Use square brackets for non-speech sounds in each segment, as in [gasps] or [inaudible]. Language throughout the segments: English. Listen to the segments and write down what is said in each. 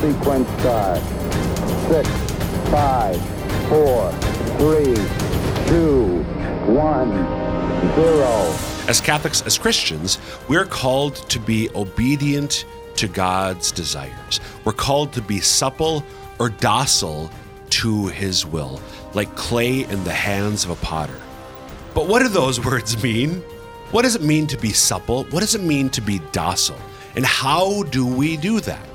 sequence start. Six, five, four, three, two, one, zero. As Catholics, as Christians, we're called to be obedient to God's desires. We're called to be supple or docile to his will, like clay in the hands of a potter. But what do those [laughs] words mean? What does it mean to be supple? What does it mean to be docile? And how do we do that?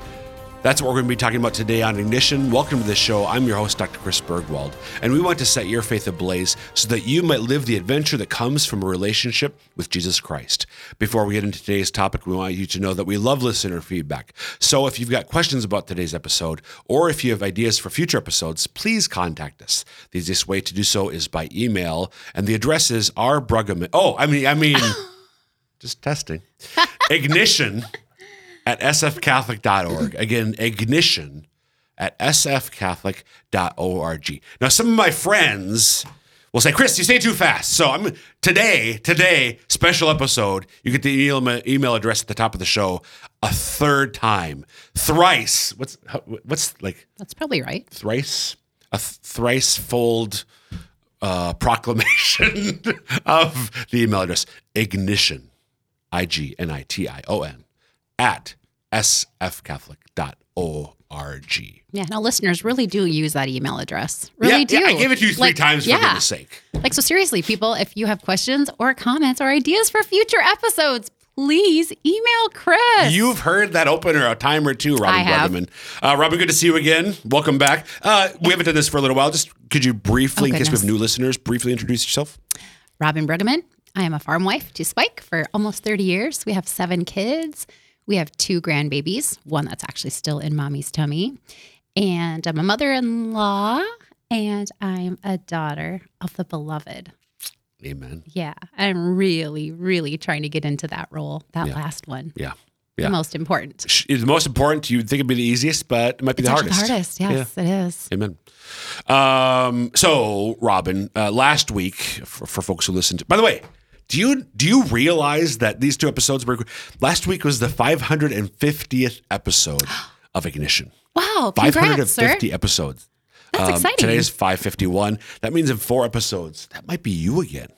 That's what we're going to be talking about today on Ignition. Welcome to the show. I'm your host, Dr. Chris Burgwald, and we want to set your faith ablaze so that you might live the adventure that comes from a relationship with Jesus Christ. Before we get into today's topic, we want you to know that we love listener feedback. So if you've got questions about today's episode, or if you have ideas for future episodes, please contact us. The easiest way to do so is by email, and the address is rbruggeman. Oh, I mean, I mean, [laughs] just testing. Ignition at sfcatholic.org. Again, ignition at sfcatholic.org. Now, some of my friends will say, Chris, you say too fast. So I'm today, today, special episode. You get the email, email address at the top of the show a third time. Thrice. What's what's like That's probably right. thrice? A th- thrice fold uh, proclamation [laughs] of the email address. Ignition. I G N I T I O N at sfcatholic.org. Yeah. Now, listeners really do use that email address. Really yeah, do. yeah, I gave it to you three Like, times for yeah. goodness sake. Like, so seriously, people, if you have questions or comments or ideas for future episodes, please email Chris. You've heard that opener a time or two, Robin. Bruggeman. Uh, Robin, good to see you again. Welcome back. Uh, we haven't done this for a little while. Just could you briefly, Oh, in case we have new listeners, briefly introduce yourself? Robin Bruggeman. I am a farm wife to Spike for almost 30 years. We have seven kids. We have two grandbabies, one that's actually still in mommy's tummy. And I'm a mother in law, and I'm a daughter of the beloved. Amen. Yeah, I'm really, really trying to get into that role, that Yeah. last one. Yeah. The most important. It's the most important. You'd think it'd be the easiest, but it might be It's the hardest. the hardest. Yes, it is. Amen. Um, so, Robin, uh, last week for, for folks who listened, by the way, do you do you realize that these two episodes were last week was the 550th episode [gasps] of Ignition. Wow, congrats, sir. 550 episodes. That's Um, exciting. Today is 551. That means in four episodes, that might be you again.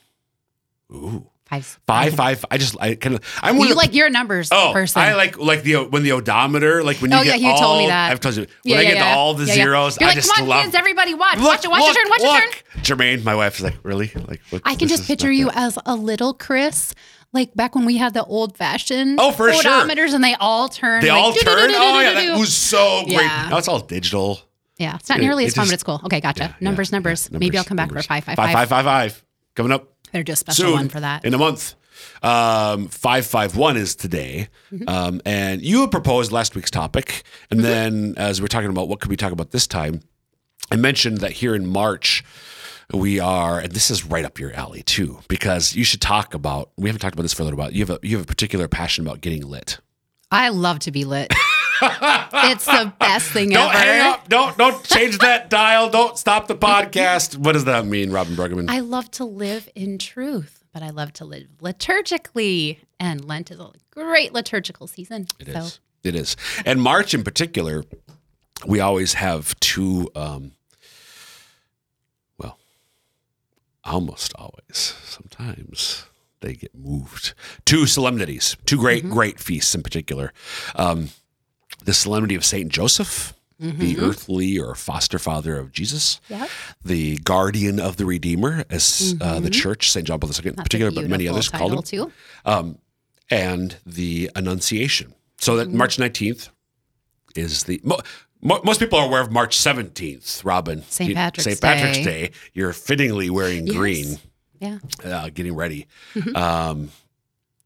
Ooh. Five. Five, five. I just, I kind of, I'm You like your numbers Oh, person. I like like the when the odometer, like when you Oh, get yeah, you all, told me that. I've told you when Yeah, I yeah, get yeah. all the zeros. You're I like, just come on, love. kids, everybody watch. Look, watch it, watch your turn, watch your turn. Jermaine, my wife is like, really? Like, what, I can just picture you that- as a little Chris, like back when we had the old fashioned Oh, for sure. odometers and they all turn. They like, all turn. Oh yeah, that was so great. Now it's all digital. Yeah, it's not nearly as fun, but it's cool. Okay, gotcha. Numbers, numbers. Maybe I'll come back for five, five, five, five. five, five, five. Coming up. They're just special soon one for that. in a month. Um, five five one is today, Mm-hmm. um, and you proposed last week's topic, and then as we're talking about what could we talk about this time, I mentioned that here in March we are, and this is right up your alley too, because you should talk about. We haven't talked about this for a little while. You have a you have a particular passion about getting lit. I love to be lit. It's the best thing Don't ever. hang up. Don't don't change that dial. Don't stop the podcast. What does that mean, Robin Bruggeman? I love to live in truth, but I love to live liturgically. And Lent is a great liturgical season. It so is. It is. And March in particular, we always have two, um, well, almost always, sometimes they get moved. Two solemnities, two great, Mm-hmm. great feasts in particular. Um, the solemnity of Saint Joseph, the earthly or foster father of Jesus, Mm-hmm. Yep. the guardian of the Redeemer, as uh, the church, Saint John Paul II in That's particular, but many others called him too. and the Annunciation. So that Mm-hmm. March 19th is the mo- mo- most people are aware of March 17th, Robin. St. Patrick's St. Patrick's Day. Day. You're fittingly wearing Yes. green, Yeah. uh, getting ready. Mm-hmm. Um,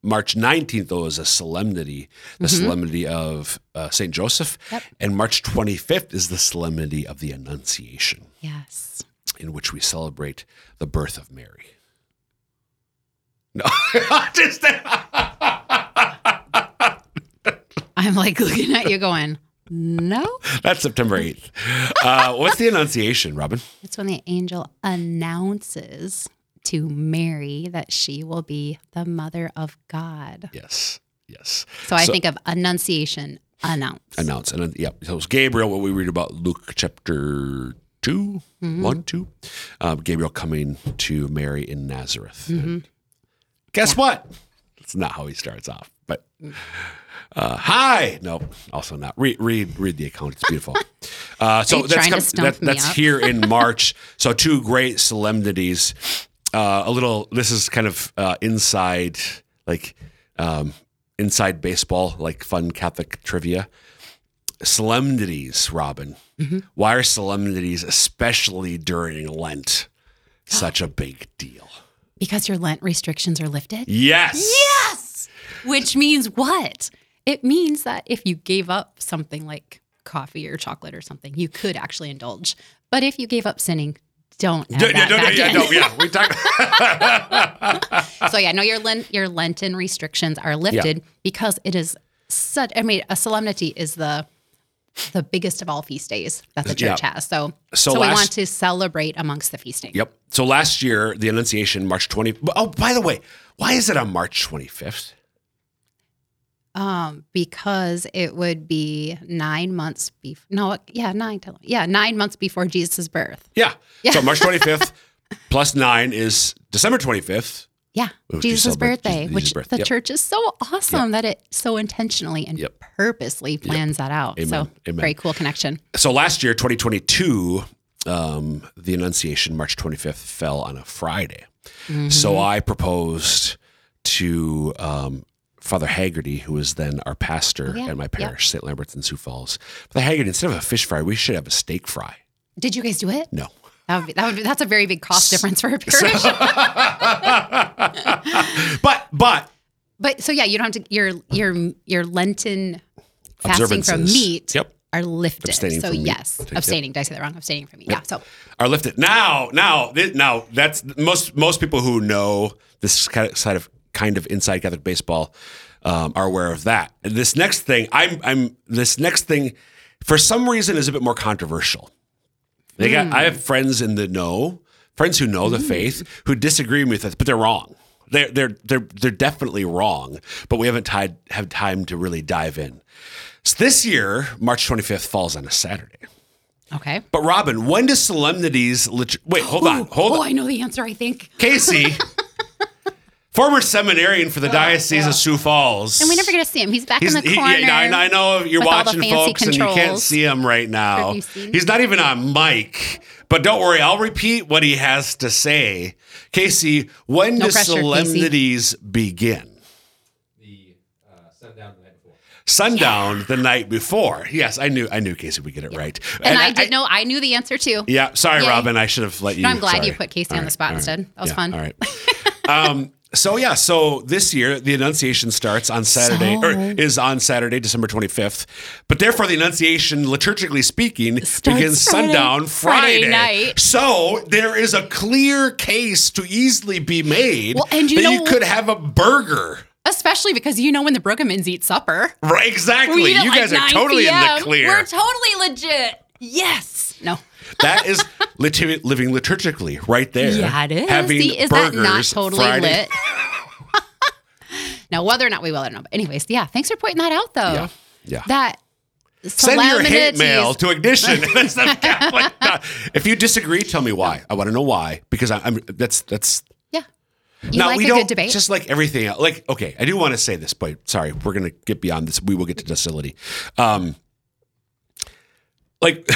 March 19th, though, is a solemnity, the solemnity of uh, St. Joseph. Mm-hmm. Yep. And March 25th is the solemnity of the Annunciation, Yes. in which we celebrate the birth of Mary. No, [laughs] just I'm like looking at you going, no. That's September 8th. Uh, what's the Annunciation, Robin? It's when the angel announces to Mary that she will be the mother of God. Yes. Yes. So I So- think of annunciation, Announce. announce. And yeah, so it was Gabriel, what we read about Luke chapter 2, 1, 2. Um, Gabriel coming to Mary in Nazareth. And guess what? That's not how he starts off. But uh, hi, no, also not. Read, read, read the account. It's beautiful. [laughs] Uh, so that's that- that's here in [laughs] March. so two great solemnities. Uh, a little. This is kind of uh, inside, like um, inside baseball, like fun Catholic trivia. Solemnities, Robin. Mm-hmm. Why are solemnities, especially during Lent, [gasps] such a big deal? Because your Lent restrictions are lifted? Yes. Yes. Which means what? It means that if you gave up something like coffee or chocolate or something, you could actually indulge. But if you gave up sinning, don't add Yeah, no, no, yeah, no, yeah. We talk. [laughs] [laughs] So yeah, no, your Lent, your Lenten restrictions are lifted because it is such. I mean, a solemnity is the the biggest of all feast days that the church Yeah. has. So, So so, we want to celebrate amongst the feasting. Yep. So last year, the Annunciation, March 20. Oh, by the way, why is it on March 25th? Um, because it would be nine months before. No, yeah, nine. Yeah, nine months before Jesus' birth. Yeah. Yeah. So March [laughs] 25th plus nine is December 25th. Yeah, Oh, Jesus' birthday, Jesus' which birth. the Yep. church is so awesome that it so intentionally and Yep. purposely plans that out. Amen. So Amen. very cool connection. So last year, 2022, um, the Annunciation, March 25th, fell on a Friday. So I proposed to um, Father Haggerty, who was then our pastor yeah. at my Yep. parish, St. Lambert's in Sioux Falls. Father Haggerty, instead of a fish fry, we should have a steak fry. Did you guys do it? No. That would be, that would be, that's a very big cost difference for a parish. [laughs] But, but, but so yeah, you don't have to your your your Lenten fasting from meat Yep. are lifted. Abstaining so yes, Yep. abstaining. Did I say that wrong? Abstaining from meat. Yeah. So are lifted now. Now, now that's most most people who know this kind of side of kind of inside Catholic baseball um, are aware of that. And this next thing, I'm I'm this next thing, for some reason, is a bit more controversial. They got. I have friends in the know, friends who know the faith who disagree with us, but they're wrong. They're they're they're they're definitely wrong. But we haven't tied have time to really dive in. So this year, March 25th falls on a Saturday. okay. But Robin, when does solemnities? Lit- Wait, hold on, hold oh, on. I know the answer. I think. Casey, [laughs] former seminarian for the Diocese of Sioux Falls. And we never get to see him. He's back He's, in the he- corner. yeah, I, I know you're with all the watching, fancy folks, and you can't see him right now. Have you seen He's not even on mic. But don't worry, I'll repeat what he has to say. Casey, when No do pressure, Casey. solemnities begin? the uh, sundown the night before. Sundown the night before. Yes, I knew. I knew Casey would get it right. And, I, did know. I knew the answer too. Yeah, sorry, Yay. Robin. I should have let you. No, I'm glad sorry. you put Casey on All the spot all instead. That was Yeah, fun. All right. [laughs] um, so yeah, so this year the Annunciation starts on Saturday, So- or is on Saturday, December 25th. But therefore, the Annunciation, liturgically speaking, begins Friday- sundown Friday. Friday night. So there is a clear case to easily be made Well, and you that you could have a burger. Especially because you know when the Brookhams eat supper. Right? Exactly. You like guys are 9 totally in the clear. We're totally legit. Yes. No. That is litu- living liturgically right there. Yeah, it is. Having See, is that not totally Friday. lit? [laughs] now, whether or not we will, I don't know. But anyways, yeah. Thanks for pointing that out, though. Yeah. Yeah. That Send your hate mail to ignition. [laughs] [laughs] That's the Catholic dot- if you disagree, tell me why. I want to know why because I, I'm that's that's. Yeah. You now like we a don't good debate? just like everything else. Like okay, I do want to say this, but sorry, we're gonna get beyond this. We will get to docility. Um, like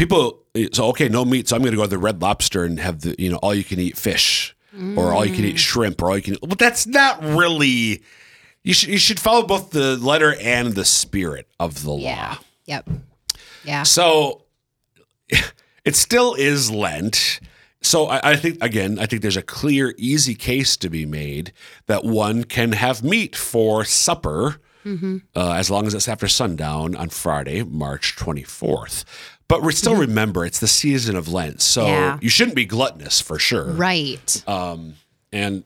people, so okay, no meat. So I'm gonna go to the Red Lobster and have the you know all you can eat fish or all you can eat Mm. shrimp or all you can. But that's not really. You should you should follow both the letter and the spirit of the law. yeah. Yep. Yeah. So [laughs] it still is Lent. So I, I think again, I think there's a clear, easy case to be made that one can have meat for supper, Mm-hmm. uh, as long as it's after sundown on Friday, March 24th. But we still remember it's the season of Lent, so Mm-hmm. Yeah. you shouldn't be gluttonous for sure. Right. And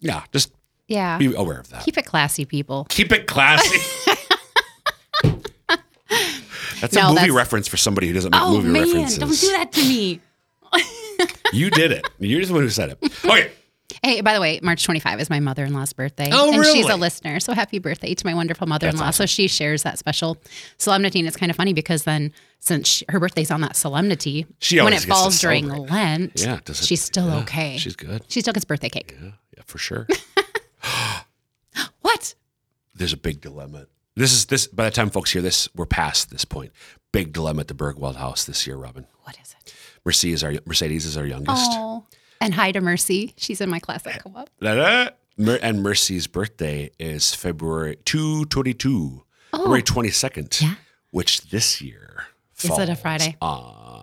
yeah, just yeah. be aware of that. Keep it classy, people. Keep it classy. [laughs] That's No, a movie that's- reference for somebody who doesn't make Oh movie man, references. don't do that to me. You did it. You're the one who said it. Okay. Hey, by the way, March 25 is my mother in law's birthday. Oh, and she's a listener. So happy birthday to my wonderful mother in law. That's So she shares that special solemnity. And it's kind of funny because then, since she, her birthday's on that solemnity, She when it falls during. Lent, Yeah, it- she's still yeah, okay. She's good. she still gets birthday cake. Yeah, yeah, for sure. [laughs] [gasps] What? There's a big dilemma. This is this. By the time folks hear this, we're past this point. Big dilemma at the Burgwald House this year, Robin. What is it? Mercedes is our Mercedes is our youngest. Oh, and hi to Mercy. She's in my class at co-op. Mer- and Mercy's birthday is February 222, February 22nd, Yeah. which this year Is it a Friday? On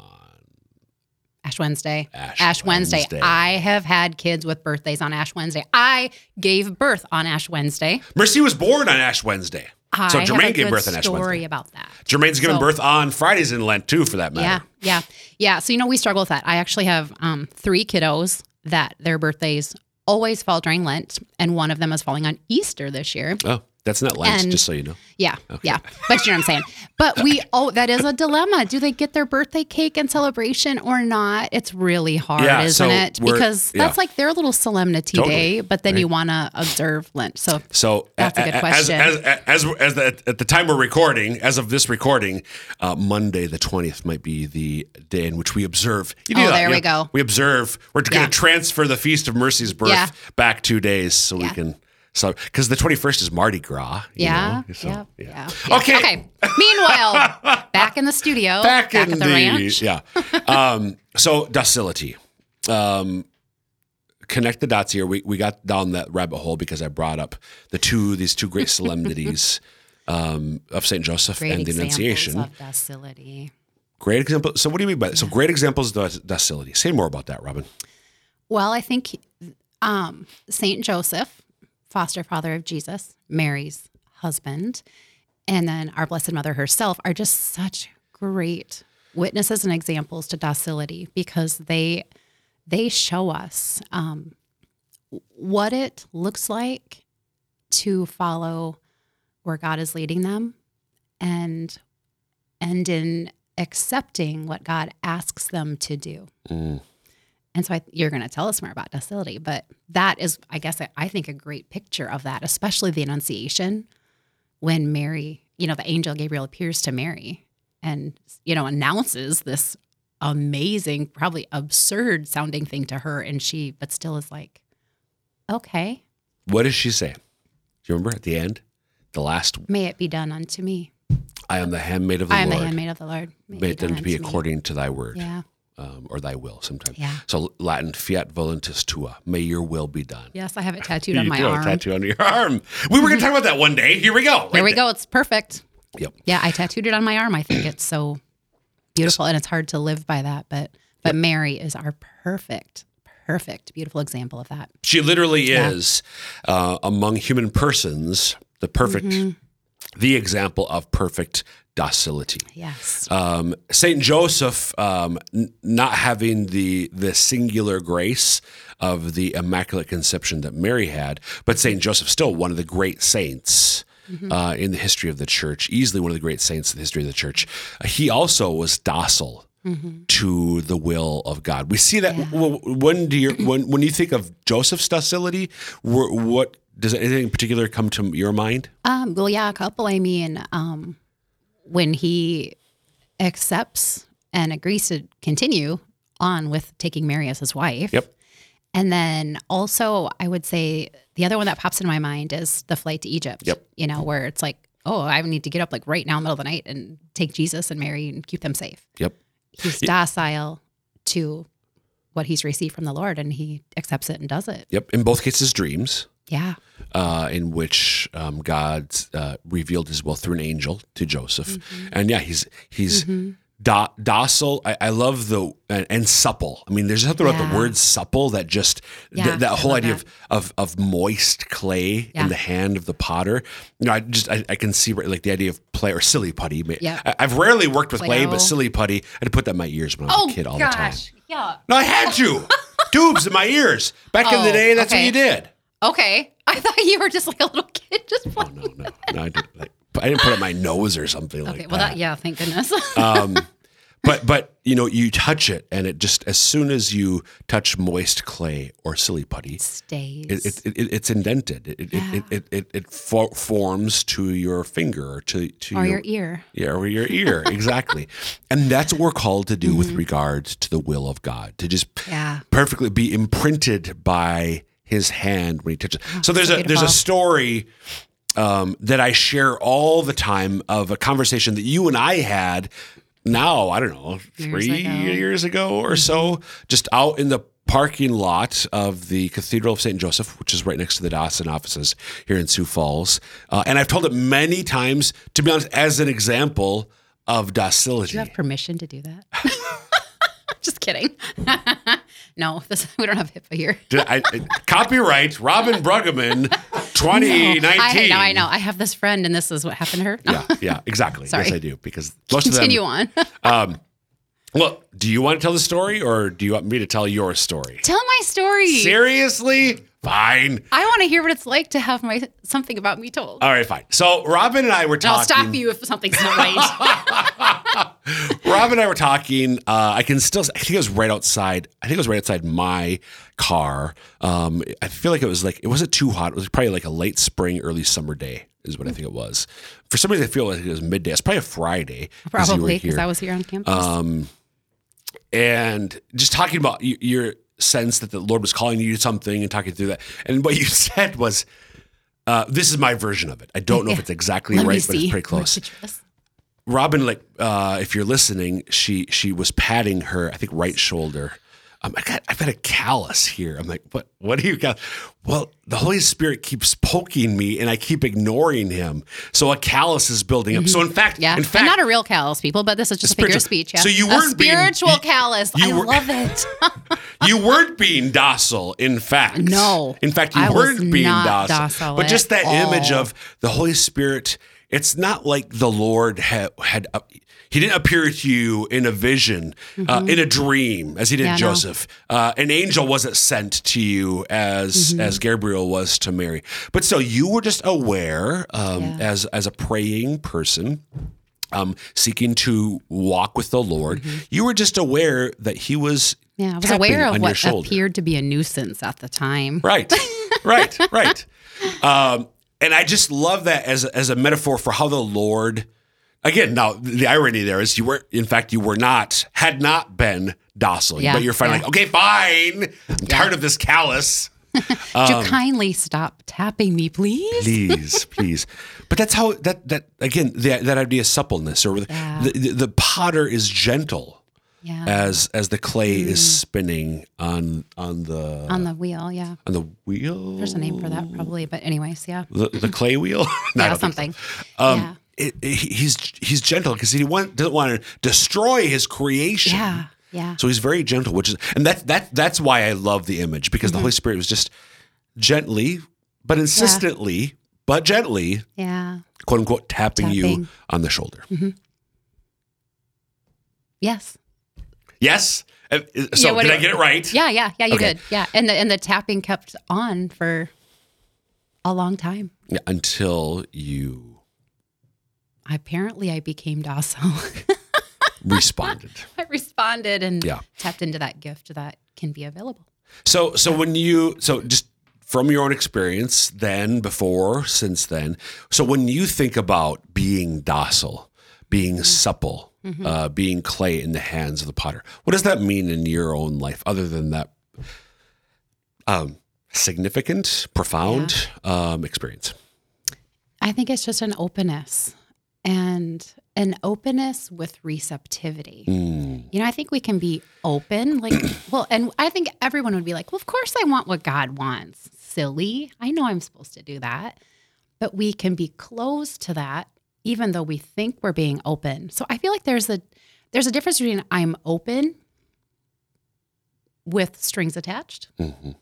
Ash Wednesday. Ash Wednesday. Wednesday. I have had kids with birthdays on Ash Wednesday. I gave birth on Ash Wednesday. Mercy was born on Ash Wednesday. I so Jermaine gave birth on Ash story Wednesday. about that. Jermaine's given So- birth on Fridays in Lent too, for that matter. Yeah, yeah, yeah. So you know we struggle with that. I actually have um, three kiddos that their birthdays always fall during Lent, and one of them is falling on Easter this year. Oh, that's not Lent, And- just so you know. Yeah, yeah. But you know what I'm saying. But we [laughs] oh, that is a dilemma. Do they get their birthday cake and celebration or not? It's really hard, Yeah, isn't so it? Because yeah. that's like their little solemnity Totally, day, but then you want to observe Lent. So So That's a good question. As, as, as, as the, at the time we're recording, as of this recording, uh, Monday the twentieth might be the day in which we observe. You Oh, there you we go. We observe. We're going to transfer the feast of Mercy's birth Yeah. back two days so we can. So because the twenty first is Mardi Gras. you yeah, know, so, yeah, yeah, yeah. Okay. Okay. Meanwhile, back in the studio, [laughs] Back, in at the, ranch. yeah. Um, so docility. Um, connect the dots here. We we got down that rabbit hole because I brought up the two these two great solemnities [laughs] um, of Saint Joseph Great and the Annunciation. of docility. Great example. So what do you mean by that? So great examples of docility. Say more about that, Robin. Well, I think um, Saint Joseph, foster father of Jesus, Mary's husband, and then our Blessed Mother herself are just such great witnesses and examples to docility because they they show us um, what it looks like to follow where God is leading them, and and in accepting what God asks them to do. Mm. And so I, you're going to tell us more about docility, but that is, I guess, I, I think a great picture of that, especially the Annunciation when Mary, you know, the angel Gabriel appears to Mary and, you know, announces this amazing, probably absurd sounding thing to her. And she, but still is like, okay, What does she say? Do you remember at the end, the last? may it be done unto me. I am the handmaid of the Lord. I am Lord. the handmaid of the Lord. May it Make them done to be unto me." according to thy word, Yeah. Um, or thy will. Sometimes. Yeah. So Latin, fiat voluntas tua. May your will be done. Yes, I have it tattooed [laughs] on my do arm. tattoo on your arm. We were going to talk about that one day. Here we go. There Right we go. It's perfect. Yep. Yeah, I tattooed it on my arm. I think it's so beautiful and it's hard to live by that, but but Mary is our perfect perfect beautiful example of that. She literally Yeah. is uh, among human persons the perfect, Mm-hmm. The example of perfect docility. Yes. Um, Saint Joseph, um, n- not having the the singular grace of the Immaculate Conception that Mary had, but Saint Joseph still one of the great saints. Uh, in the history of the church, easily one of the great saints in the history of the church. Uh, he also was docile to the will of God. We see that w- when do you when when you think of Joseph's docility, wh- what does anything in particular come to your mind? Um well yeah, a couple I mean um when he accepts and agrees to continue on with taking Mary as his wife. Yep. And then also, I would say the other one that pops in my mind is the flight to Egypt. Yep. You know, where it's like, oh, I need to get up like right now in the middle of the night and take Jesus and Mary and keep them safe. Yep. He's docile to what he's received from the Lord and he accepts it and does it. Yep. In both cases, dreams. Yeah. uh, in which um, God uh, revealed His will through an angel to Joseph, Mm-hmm. and yeah, he's he's do- docile. I, I love the and, and supple. I mean, there's something about the word supple that just th- that I whole idea that. of, of of moist clay Yeah. in the hand of the potter. You know, I just I, I can see like the idea of play or silly putty. Yeah. I, I've rarely worked with clay, but silly putty. I had to put that in my ears when I was a kid all the time. Oh, Yeah. No, I had to. [laughs] Tubes in my ears. Back in the Oh, day, that's okay. what you did. Okay. [laughs] I thought you were just like a little kid just Oh playing. no, no, no! I didn't, like, I didn't put it my nose or something like Okay. Well, that. that, yeah, thank goodness. [laughs] Um, but but you know you touch it and it just as soon as you touch moist clay or silly putty Stays. it, it, it, it's indented it it, Yeah. it, it, it, it fo- forms to your finger or to, to or your ear. yeah, or your ear, [laughs] exactly. and that's what we're called to do Mm-hmm. with regards to the will of God, to just Yeah. perfectly be imprinted by his hand when he touches. so there's a there's a story um, that I share all the time of a conversation that you and I had now, I don't know, Years three ago. Mm-hmm. years ago or so, just out in the parking lot of the Cathedral of St. Joseph, which is right next to the diocesan offices here in Sioux Falls. Uh, and I've told it many times, to be honest, as an example of docility. Do you have permission to do that? [laughs] [laughs] Just kidding. [laughs] no, [laughs] this, we don't have HIPAA here. Did I, [laughs] [laughs] I- copyright Robin Bruggeman 2019. I know, I know. I have this friend, and this is what happened to her. No. Yeah, yeah, exactly. Sorry. Yes, I do because most Continue of them. on. Um, Well, do you want to tell the story or do you want me to tell your story? Tell my story. Seriously? Fine. I want to hear what it's like to have my something about me told. All right, fine. So Robin and I were talking. I'll stop you if something's not right. [laughs] Rob and I were talking. Uh, I can still. I think it was right outside. I think it was right outside my car. Um, I feel like it was like it wasn't too hot. It was probably like a late spring, early summer day. Is what I think it was. For some reason, I feel like it was midday. It's probably a Friday. as you were Probably because. I was here on campus. Um, and just talking about your sense that the Lord was calling you to something and talking through that. And what you [laughs] said was, uh, this is my version of it. I don't know if it's exactly Let right, but it's pretty close. Robin, like, uh, if you're listening, she she was patting her, I think, right shoulder. Um, I got I've got a callus here. I'm like, what? What do you got? Well, the Holy Spirit keeps poking me, and I keep ignoring him. So a callus is building up. So in fact, Yeah, in fact, and not a real callus, people, but this is just a figure of speech. Yeah. So you weren't being- spiritual you- callus. you I were- love it. [laughs] you weren't being docile. In fact, No, In fact, you I weren't being docile. docile But just at that image of the Holy Spirit. It's not like the Lord had had. Uh, he didn't appear to you in a vision, uh, in a dream, as he did Mm-hmm. Yeah, no. Joseph. Uh, an angel wasn't sent to you as Mm-hmm. as Gabriel was to Mary. But so you were just aware, um, Yeah. as as a praying person, um, seeking to walk with the Lord. You were just aware that He was Mm-hmm. Yeah, I was aware of what appeared to be a nuisance at the time. Right, [laughs] right, right. Um, and I just love that as as a metaphor for how the Lord. Again, now the irony there is you were, in fact, you were not, had not been docile. Yeah, but you're finally yeah. like, okay, fine. I'm tired of this callus. [laughs] Would you kindly stop tapping me, please? Um, Please, [laughs] please. But that's how that that again the, that idea of suppleness or Yeah. the, the the potter is gentle Yeah, as as the clay is spinning on on the on the wheel. Yeah, on the wheel. there's a name for that probably. But anyways, yeah, The, the clay wheel. [laughs] No, yeah, don't so. something. Um, yeah, it, it- he's he's gentle because he want, doesn't want to destroy his creation. yeah, yeah. So he's very gentle, which is and that's that that's why I love the image because Mm-hmm. the Holy Spirit was just gently but insistently but gently yeah. quote unquote tapping, you on the shoulder. Yes. Yes. Uh, So Yeah, did I get it right? Yeah, yeah, yeah. You Okay. did. Yeah, and the and the tapping kept on for a long time. Yeah, Until you Apparently, I became docile. [laughs] responded. I responded and Yeah. tapped into that gift that can be available. So so when you so just from your own experience then before since then so when you think about being docile being supple uh, being clay in the hands of the potter what does that mean in your own life other than that um, significant profound um, experience I think it's just an openness and an openness with receptivity. Mm, You know, I think we can be open, like, [coughs] well, and I think everyone would be like, well, of course I want what God wants. Silly. I know I'm supposed to do that. But we can be closed to that, even though we think we're being open. So I feel like there's a there's a difference between I'm open with strings attached, mhm,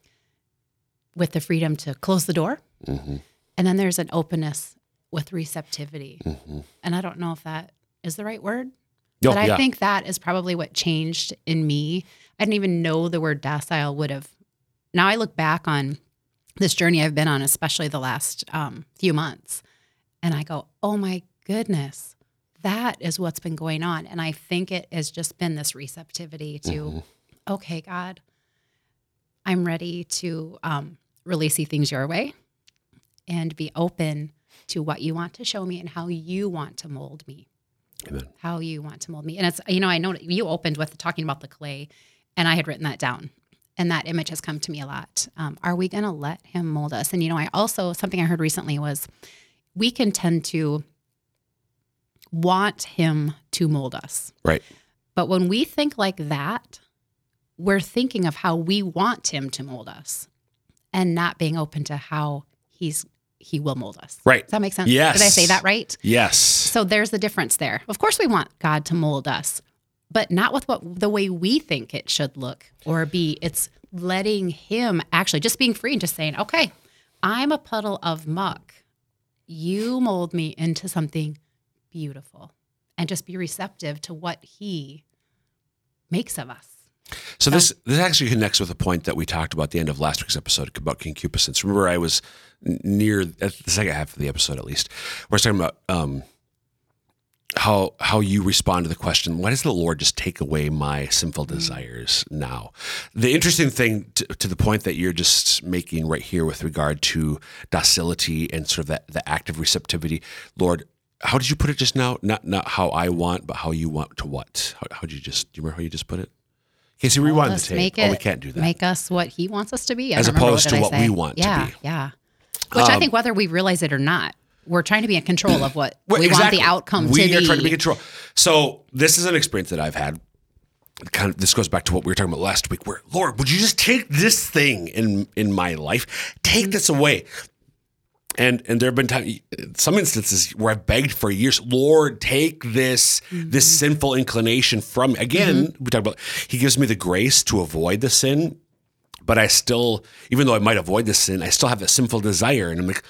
with the freedom to close the door, mhm, and then there's an openness with receptivity. mhm. And I don't know if that is the right word. Oh, but I yeah. think that is probably what changed in me. I didn't even know the word docile would have. Now I look back on this journey I've been on, especially the last um, few months, and I go, oh my goodness, that is what's been going on. And I think it has just been this receptivity to, Mm-hmm. okay, God, I'm ready to um, really see things your way and be open to what you want to show me and how you want to mold me Amen. how you want to mold me. And it's, you know, I know you opened with talking about the clay, and I had written that down. And that image has come to me a lot. Um, are we going to let him mold us? And, you know, I also, something I heard recently was we can tend to want him to mold us. Right. But when we think like that, we're thinking of how we want him to mold us and not being open to how he's he will mold us. Right. Does that make sense? Yes. Did I say that right? Yes. So there's the difference there. Of course, we want God to mold us, but not with what the way we think it should look or be. It's letting Him actually just being free and just saying, "Okay, I'm a puddle of muck. You mold me into something beautiful," and just be receptive to what He makes of us. So this this actually connects with a point that we talked about at the end of last week's episode about concupiscence. Remember, I was near at the second half of the episode, at least, where I was talking about um, how how you respond to the question, "Why does the Lord just take away my sinful desires now?" The interesting thing to, to the point that you're just making right here with regard to docility and sort of that the active receptivity, Lord. How did you put it just now? Not not how I want, but how you want to what? How, how did you just? Do you remember how you just put it? Casey, rewind the tape. make oh, we can't do that. Make us what He wants us to be, I As opposed did to what we want to yeah, be. Um, Yeah, Which I think whether we realize it or not, we're trying to be in control of what [clears throat] Well, we exactly. want the outcome we to are be. trying to be in control. So this is an experience that I've had. Kind of, this goes back to what we were talking about last week. Where Lord, would you just take this thing in in my life, take this away? And and there have been time, some instances where I've begged for years, Lord, take this this Mm-hmm. sinful inclination from me. Again, we talked about He gives me the grace to avoid the sin, but I still, even though I might avoid the sin, I still have that sinful desire. And I'm like,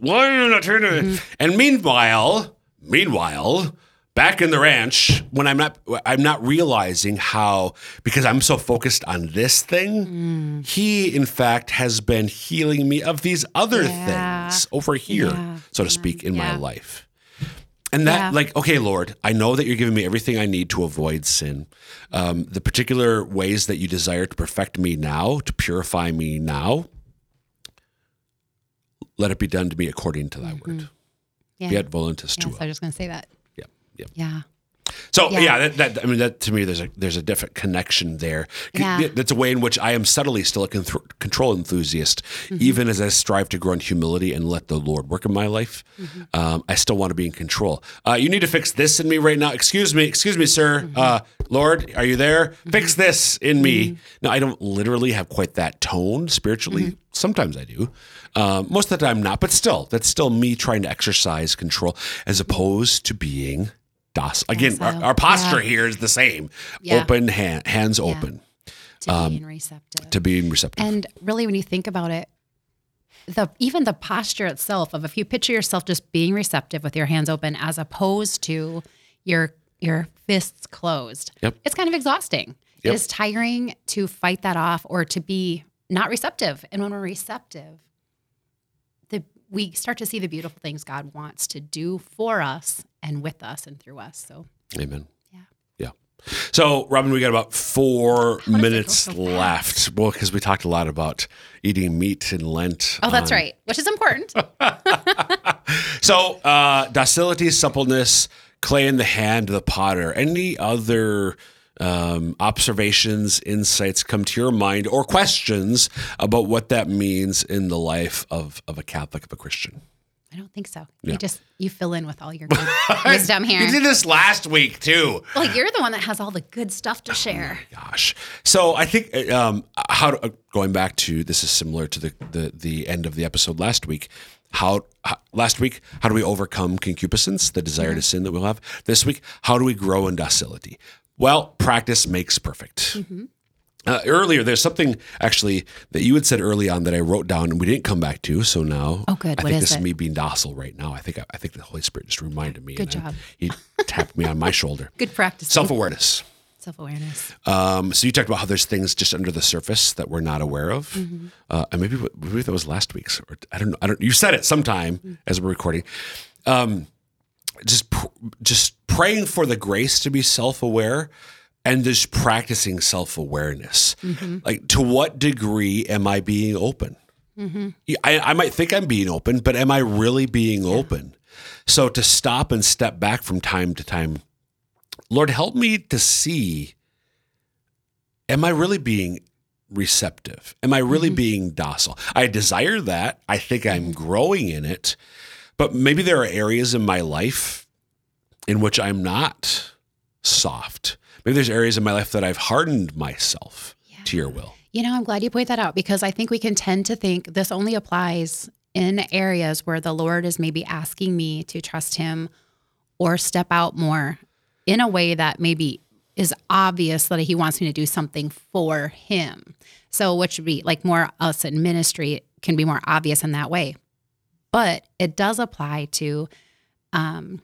why are you not turning? Mm-hmm. it?" And meanwhile, meanwhile, back in the ranch, when I'm not, I'm not realizing how because I'm so focused on this thing, Mm. he in fact has been healing me of these other Yeah. things over here, Yeah. so to speak, in my life. And that, Yeah. like, okay, Lord, I know that you're giving me everything I need to avoid sin. Um, the particular ways that you desire to perfect me now, to purify me now, let it be done to me according to thy word. yeah. Fiat voluntas Yeah, tua. so I was just going to say that. Yeah, yeah. So yeah, Yeah. that, that I mean that to me there's a there's a different connection there. Yeah. That's a way in which I am subtly still a con- control enthusiast, Mm-hmm. even as I strive to grow in humility and let the Lord work in my life. Mm-hmm. Um, I still want to be in control. Uh, you need to fix this in me right now. Excuse me, excuse me, sir. Mm-hmm. Uh, Lord, are you there? Fix this in me. Now I don't literally have quite that tone spiritually. Mm-hmm. Sometimes I do. Um, most of the time not, but still, that's still me trying to exercise control as opposed to being docile. Again, our, our posture Yeah. here is the same. Yeah. Open hand, hands open To Um, being receptive. to being receptive. And really, when you think about it, the even the posture itself of if you picture yourself just being receptive with your hands open, as opposed to your your fists closed, Yep. it's kind of exhausting. Yep. It is tiring to fight that off or to be not receptive. And when we're receptive, the we start to see the beautiful things God wants to do for us and with us and through us. So Amen. Yeah. Yeah. So, Robin, we got about four minutes so left. Well, because we talked a lot about eating meat in Lent. Oh, that's right, which is important. [laughs] So, uh, docility, suppleness, clay in the hand of the potter. Any other um, observations, insights come to your mind, or questions about what that means in the life of, of a Catholic, of a Christian? I don't think so. Yeah. You just you fill in with all your [laughs] good wisdom here. You did this last week too. Well, you're the one that has all the good stuff to share. Gosh. So I think um, how to, uh, going back to this is similar to the, the the end of the episode last week. How, how last week? How do we overcome concupiscence, the desire to sin that we'll have this week? How do we grow in docility? Well, practice makes perfect. Uh, earlier, there's something actually that you had said early on that I wrote down and we didn't come back to. So now, Oh, good. I What think is this is me being docile right now. I think I, think the Holy Spirit just reminded me. Good job. He tapped me on my shoulder. [laughs] Good practice. Self awareness. Self awareness. Um, so you talked about how there's things just under the surface that we're not aware of, Mm-hmm. uh, and maybe maybe that was last week's, or I don't know. I don't. You said it sometime Mm. as we're recording. Um, just pr- just praying for the grace to be self-aware and just practicing self-awareness. Mm-hmm. Like to what degree am I being open? Mm-hmm. Yeah, I, I might think I'm being open, but am I really being open? So to stop and step back from time to time, Lord, help me to see am I really being receptive? Am I really mm-hmm. being docile? I desire that. I think I'm growing in it, but maybe there are areas in my life in which I'm not soft. Maybe there's areas in my life that I've hardened myself to your will. You know, I'm glad you point that out because I think we can tend to think this only applies in areas where the Lord is maybe asking me to trust Him or step out more in a way that maybe is obvious that He wants me to do something for Him. So, which would be like more us in ministry can be more obvious in that way. But it does apply to um,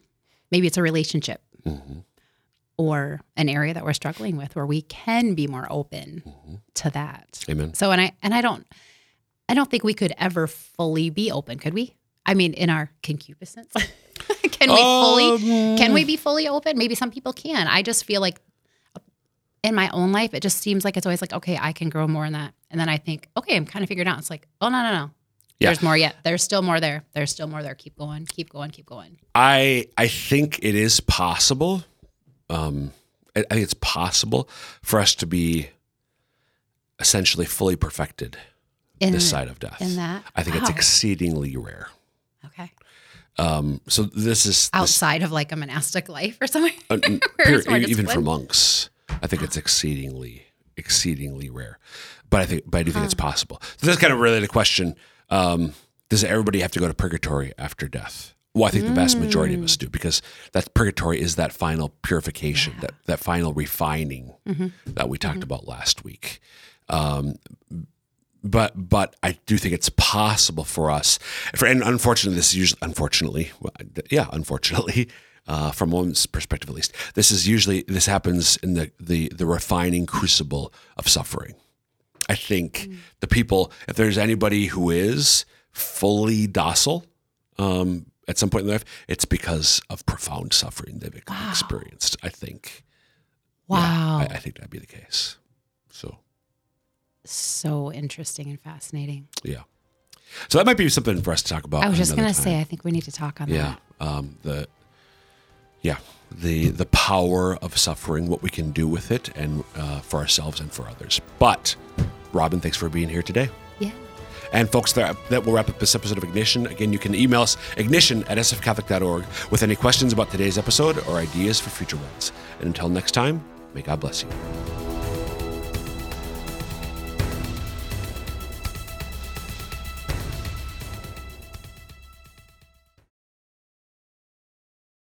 maybe it's a relationship or an area that we're struggling with where we can be more open mm-hmm. to that. Amen. So and I and I don't I don't think we could ever fully be open, could we? I mean, in our concupiscence. [laughs] can we fully um, can we be fully open? Maybe some people can. I just feel like in my own life, it just seems like it's always like, okay, I can grow more in that. And then I think, okay, I'm kind of figured out. It's like, oh no, no, no. Yeah. There's more yet. There's still more there. There's still more there. Keep going, keep going, keep going. I I think it is possible. Um, I, think it's possible for us to be essentially fully perfected In this side of death. in that? I think it's exceedingly rare. Okay. Um, so this is this, Outside of like a monastic life or something. uh, period, [laughs] even for monks, I think it's exceedingly exceedingly rare. But I think, but I do think it's possible. So that's kind of really the question: um, Does everybody have to go to purgatory after death? Well, I think the vast majority of us do because that purgatory is that final purification, that that final refining that we talked about last week. Um, but but I do think it's possible for us. For and unfortunately, this is usually unfortunately, yeah, unfortunately, [laughs] uh, from one's perspective at least, this is usually this happens in the the the refining crucible of suffering. I think the people, if there's anybody who is fully docile um, at some point in their life, it's because of profound suffering they've experienced. I think. Yeah, Wow. I, I think that'd be the case. So. so interesting and fascinating. Yeah. So that might be something for us to talk about. I was just going to time. say, I think we need to talk on yeah, that. um, the yeah the the power of suffering, what we can do with it, and uh, for ourselves and for others. But Robin, thanks for being here today. Yeah. And folks, that, that will wrap up this episode of Ignition. Again, you can email us ignition at sfcatholic.org with any questions about today's episode or ideas for future ones. And until next time, may God bless you.